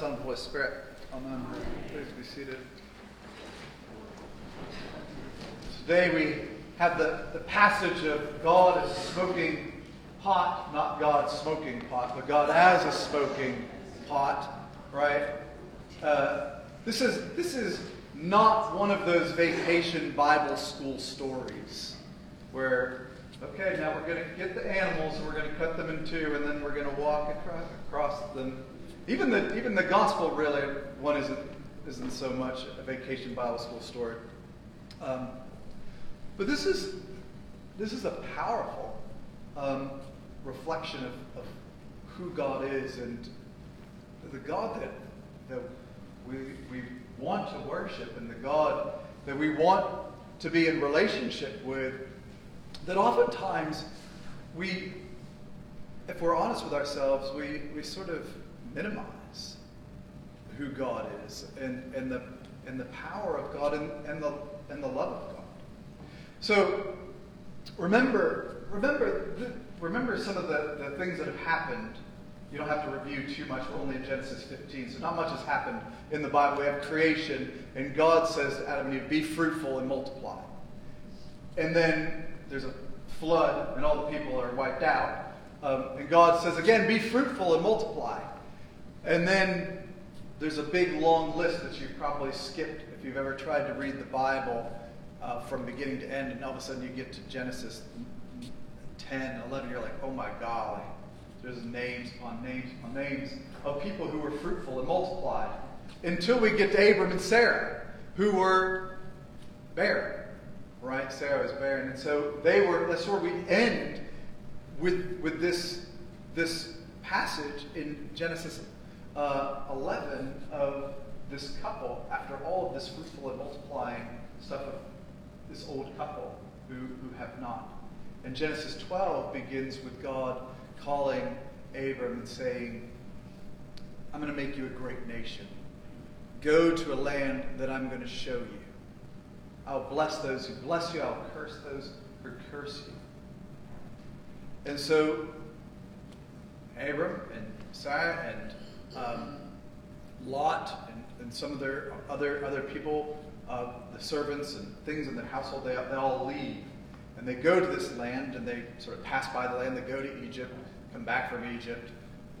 Son, Holy Spirit. Amen. Please be seated. Today we have the, the passage of God as smoking pot, not God smoking pot, but God as a smoking pot, right? Uh, this is this is not one of those vacation Bible school stories where okay, now we're going to get the animals and we're going to cut them in two, and then we're going to walk across, across them. Even the even the gospel really one isn't isn't so much a vacation Bible school story. Um, but this is this is a powerful um, reflection of, of who God is and the God that that we we want to worship and the God that we want to be in relationship with that oftentimes we, if we're honest with ourselves, we, we sort of minimize who God is and, and, the, and the power of God and, and, the, and the love of God. So remember, remember, remember some of the, the things that have happened. You don't have to review too much. We're only in Genesis 15, so not much has happened in the Bible. We have creation, and God says to Adam and Eve, "Be fruitful and multiply." And then there's a flood and all the people are wiped out. Um, and God says again, be fruitful and multiply. And then there's a big long list that you've probably skipped if you've ever tried to read the Bible uh, from beginning to end, and all of a sudden you get to Genesis 10, 11, you're like, oh my golly. There's names upon names upon names of people who were fruitful and multiplied. Until we get to Abram and Sarah, who were barren right? Sarah was barren. And so they were, that's where we end with, with this, this passage in Genesis uh, 11 of this couple, after all of this fruitful and multiplying stuff of this old couple who, who have not. And Genesis 12 begins with God calling Abram and saying, I'm going to make you a great nation. Go to a land that I'm going to show you. I'll bless those who bless you. I'll curse those who curse you. And so, Abram and Sarah and um, Lot and, and, some of their other, other people, uh, the servants and things in their household, they, they all leave. And they go to this land and they sort of pass by the land. They go to Egypt, come back from Egypt.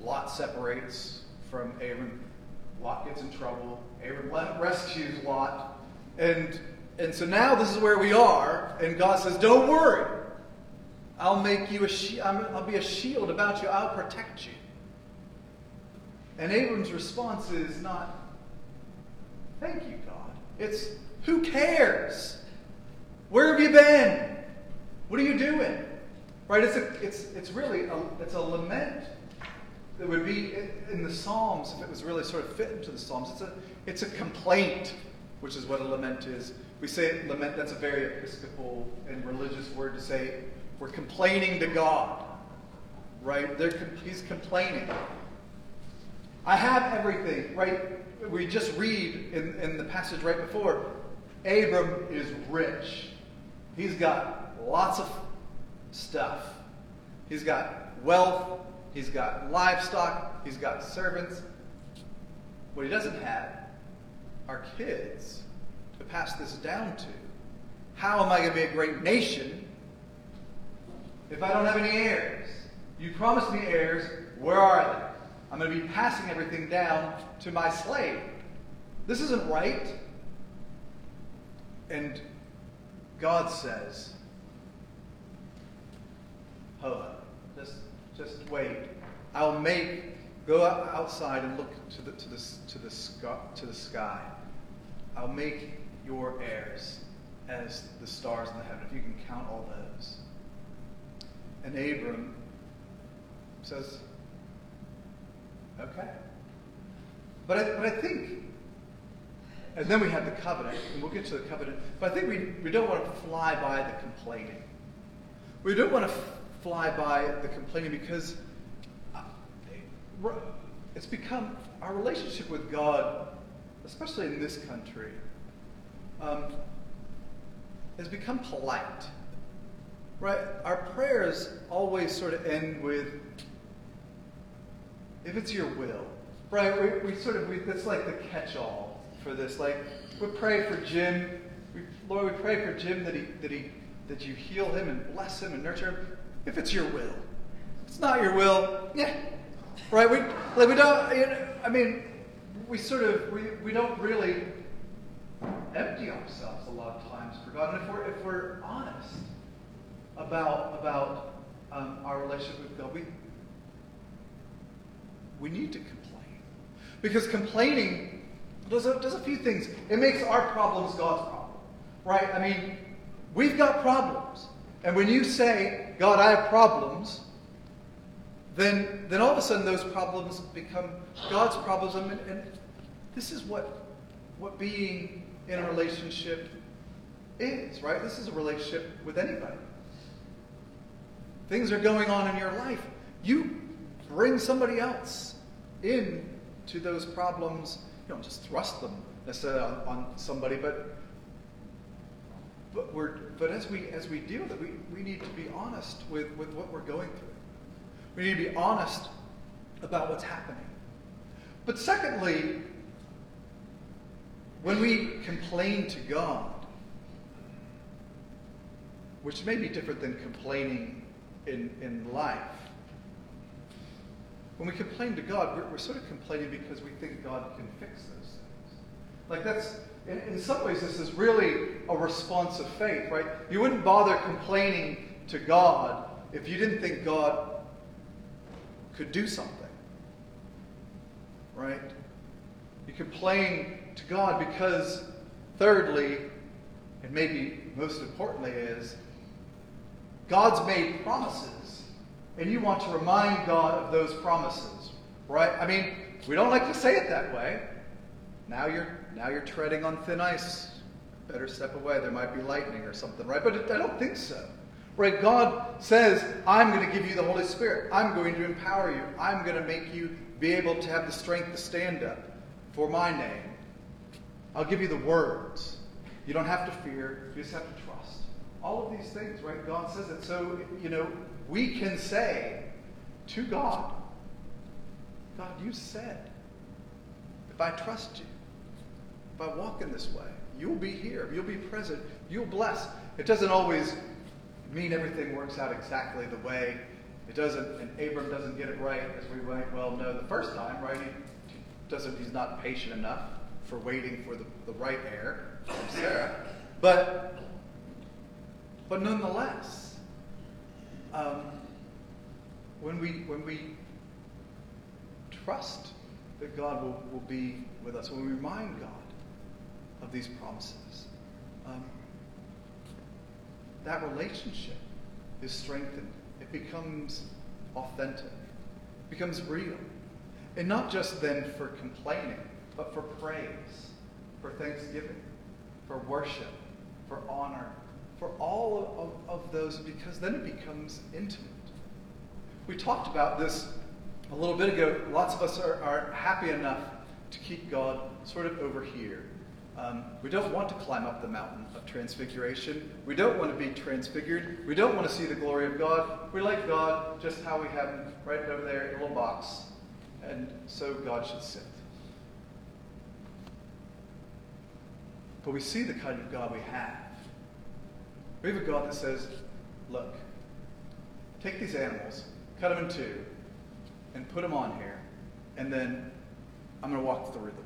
Lot separates from Abram. Lot gets in trouble. Abram rescues Lot. And and so now this is where we are, and God says, Don't worry. I'll make you a she- I'll be a shield about you. I'll protect you. And Abram's response is not, Thank you, God. It's, Who cares? Where have you been? What are you doing? Right? It's, a, it's, it's really a, it's a lament that would be in the Psalms, if it was really sort of fit into the Psalms. It's a, it's a complaint, which is what a lament is. We say lament, that's a very episcopal and religious word to say we're complaining to God, right? They're, he's complaining. I have everything, right? We just read in, in the passage right before Abram is rich. He's got lots of stuff. He's got wealth. He's got livestock. He's got servants. What he doesn't have are kids to pass this down to. How am I going to be a great nation if I don't have any heirs? You promised me heirs. Where are they? I'm going to be passing everything down to my slave. This isn't right. And God says, up. Just, just wait. I'll make, go outside and look to the, to the, to the, to the sky. I'll make your heirs as the stars in the heaven, if you can count all those. And Abram says, okay. But I, but I think, and then we have the covenant, and we'll get to the covenant, but I think we, we don't want to fly by the complaining. We don't want to fly by the complaining because uh, it's become our relationship with God, especially in this country, um, has become polite. Right? Our prayers always sort of end with, if it's your will, right? We, we sort of, we, that's like the catch all for this. Like, we pray for Jim. We, Lord, we pray for Jim that, he, that, he, that you heal him and bless him and nurture him if it's your will. If it's not your will, yeah. Right? We, like, we don't, you know, I mean, we sort of, we, we don't really empty ourselves a lot of times for God. And if we're, if we're honest about, about um, our relationship with God, we, we need to complain. Because complaining does a, does a few things. It makes our problems God's problem. Right? I mean, we've got problems. And when you say, God, I have problems, then, then all of a sudden those problems become God's problems. And, and this is what, what being in a relationship is, right? This is a relationship with anybody. Things are going on in your life. You bring somebody else in to those problems. You don't just thrust them necessarily on, on somebody, but but we're but as we as we deal with it, we, we need to be honest with, with what we're going through. We need to be honest about what's happening. But secondly, when we complain to God, which may be different than complaining in, in life, when we complain to God, we're, we're, sort of complaining because we think God can fix those things. Like that's, in, in some ways, this is really a response of faith, right? You wouldn't bother complaining to God if you didn't think God could do something, right? You complain to God because, thirdly, and maybe most importantly, is God's made promises, and you want to remind God of those promises, right? I mean, we don't like to say it that way. Now you're now you're treading on thin ice. Better step away. There might be lightning or something, right? But I don't think so. Right? God says, I'm going to give you the Holy Spirit. I'm going to empower you. I'm going to make you be able to have the strength to stand up for my name. I'll give you the words. You don't have to fear, you just have to trust. All of these things, right? God says it. So, you know, we can say to God, God, you said, if I trust you, if I walk in this way, you'll be here, you'll be present, you'll bless. It doesn't always mean everything works out exactly the way it doesn't, and Abram doesn't get it right, as we might well know the first time, right? He doesn't, he's not patient enough for waiting for the, the right heir from Sarah. But, but nonetheless, um, when, we, when we trust that God will, will be with us, when we remind God of these promises, um, that relationship is strengthened. It becomes authentic, becomes real. And not just then for complaining, but for praise, for thanksgiving, for worship, for honor, for all of, of those, because then it becomes intimate. We talked about this a little bit ago. Lots of us are, are happy enough to keep God sort of over here. Um, we don't want to climb up the mountain of transfiguration. We don't want to be transfigured. We don't want to see the glory of God. We like God just how we have him right over there in a little box. And so God should sit. But we see the kind of God we have. We have a God that says, look, take these animals, cut them in two, and put them on here, and then I'm going to walk through them.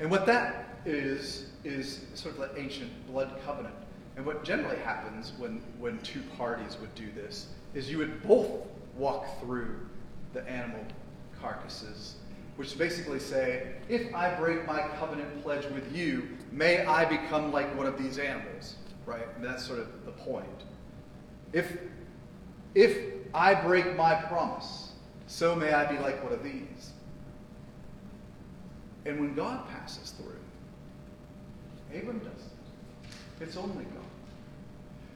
And what that is, is sort of the ancient blood covenant. And what generally happens when, when two parties would do this is you would both walk through the animal carcasses which basically say, if I break my covenant pledge with you, may I become like one of these animals, right? And that's sort of the point. If, if I break my promise, so may I be like one of these. And when God passes through, Abram doesn't. It's only God.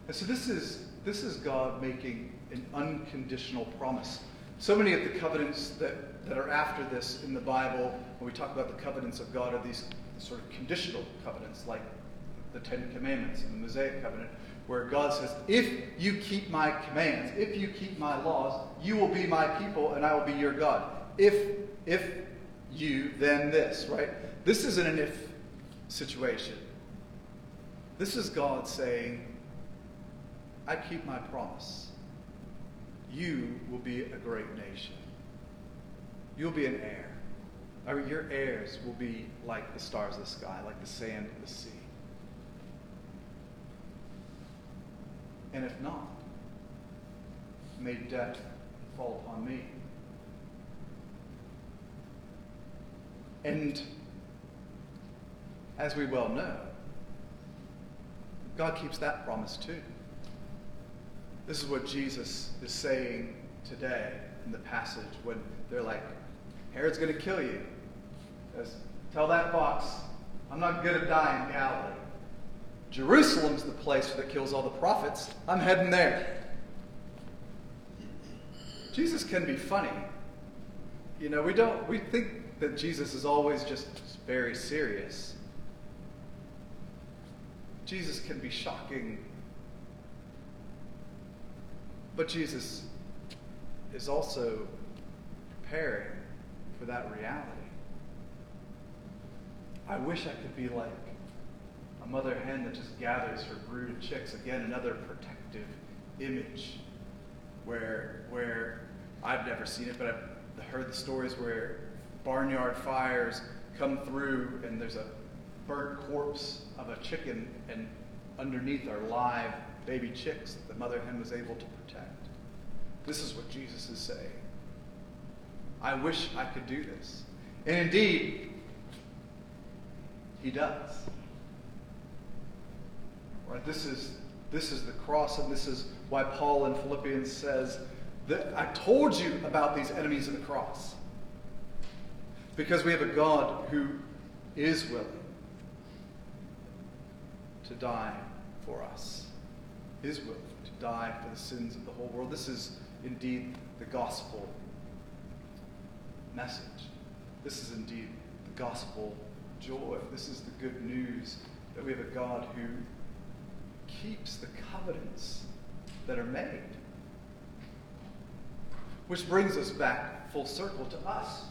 And so this is, this is God making an unconditional promise. So many of the covenants that that are after this in the Bible, when we talk about the covenants of God, are these sort of conditional covenants, like the Ten Commandments in the Mosaic covenant, where God says, If you keep my commands, if you keep my laws, you will be my people and I will be your God. If, if you, then this, right? This isn't an if situation. This is God saying, I keep my promise. You will be a great nation. You'll be an heir. I mean, your heirs will be like the stars of the sky, like the sand of the sea. And if not, may death fall upon me. And as we well know, God keeps that promise too. This is what Jesus is saying today in the passage when they're like, Herod's going to kill you. Says, Tell that fox, I'm not to die in Galilee. Jerusalem's the place that kills all the prophets. I'm heading there. Jesus can be funny. You know, we don't we think that Jesus is always just very serious. Jesus can be shocking. But Jesus is also preparing for that reality. I wish I could be like a mother hen that just gathers her brood of chicks. Again, another protective image where, where I've never seen it, but I've heard the stories where barnyard fires come through and there's a burnt corpse of a chicken, and underneath are live baby chicks that the mother hen was able to protect. This is what Jesus is saying. I wish I could do this. And indeed, he does. Right? This is, this is the cross, and this is why Paul in Philippians says that I told you about these enemies of the cross. Because we have a God who is willing to die for us, is willing to die for the sins of the whole world. This is indeed the gospel message. This is indeed the gospel joy. This is the good news that we have a God who keeps the covenants that are made. Which brings us back full circle to us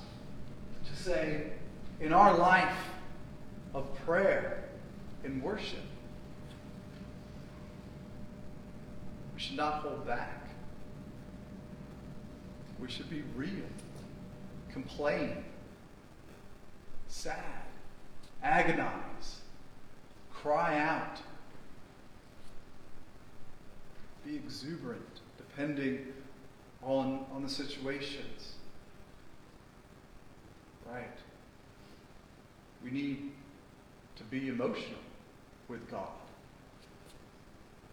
to say, in our life of prayer and worship, we should not hold back. We should be real, complain, sad, agonize, cry out, be exuberant, depending on, on the situations. Right? We need to be emotional with God.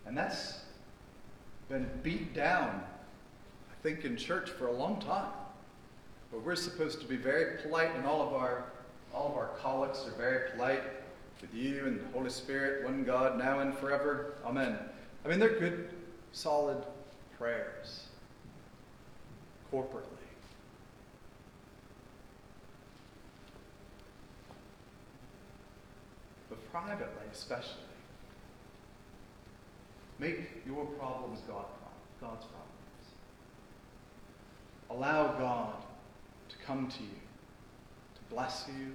And that's been beat down, I think, in church for a long time. But we're supposed to be very polite, and all of our all of our collects are very polite with you and the Holy Spirit, one God, now and forever. Amen. I mean, they're good, solid prayers corporately. But privately, especially, make your problems God, God's problems. Allow God to come to you, to bless you,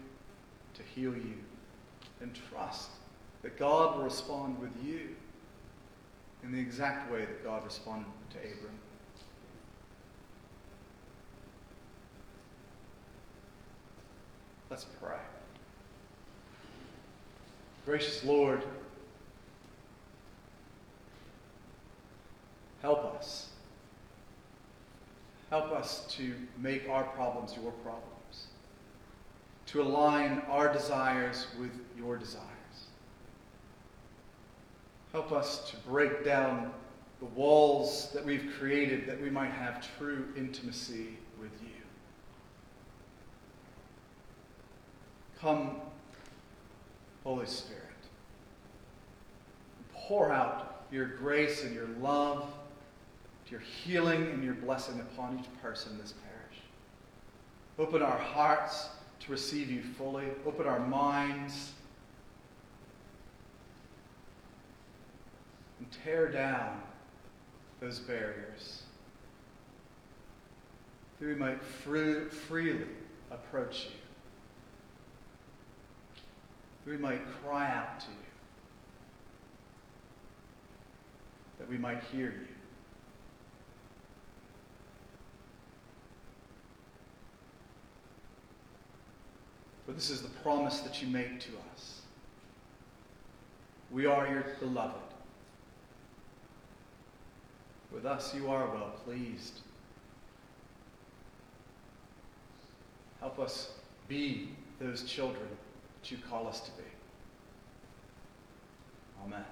to heal you, and trust that God will respond with you in the exact way that God responded to Abram. Let's pray. Gracious Lord, help us. Help us to make our problems your problems, to align our desires with your desires. Help us to break down the walls that we've created that we might have true intimacy with you. Come, Holy Spirit. Pour out your grace and your love, your healing and your blessing upon each person in this parish. Open our hearts to receive you fully. Open our minds and tear down those barriers that we might free, freely approach you that we might cry out to you, that we might hear you. For this is the promise that you make to us. We are your beloved. With us you are well pleased. Help us be those children that you call us to be. Amen.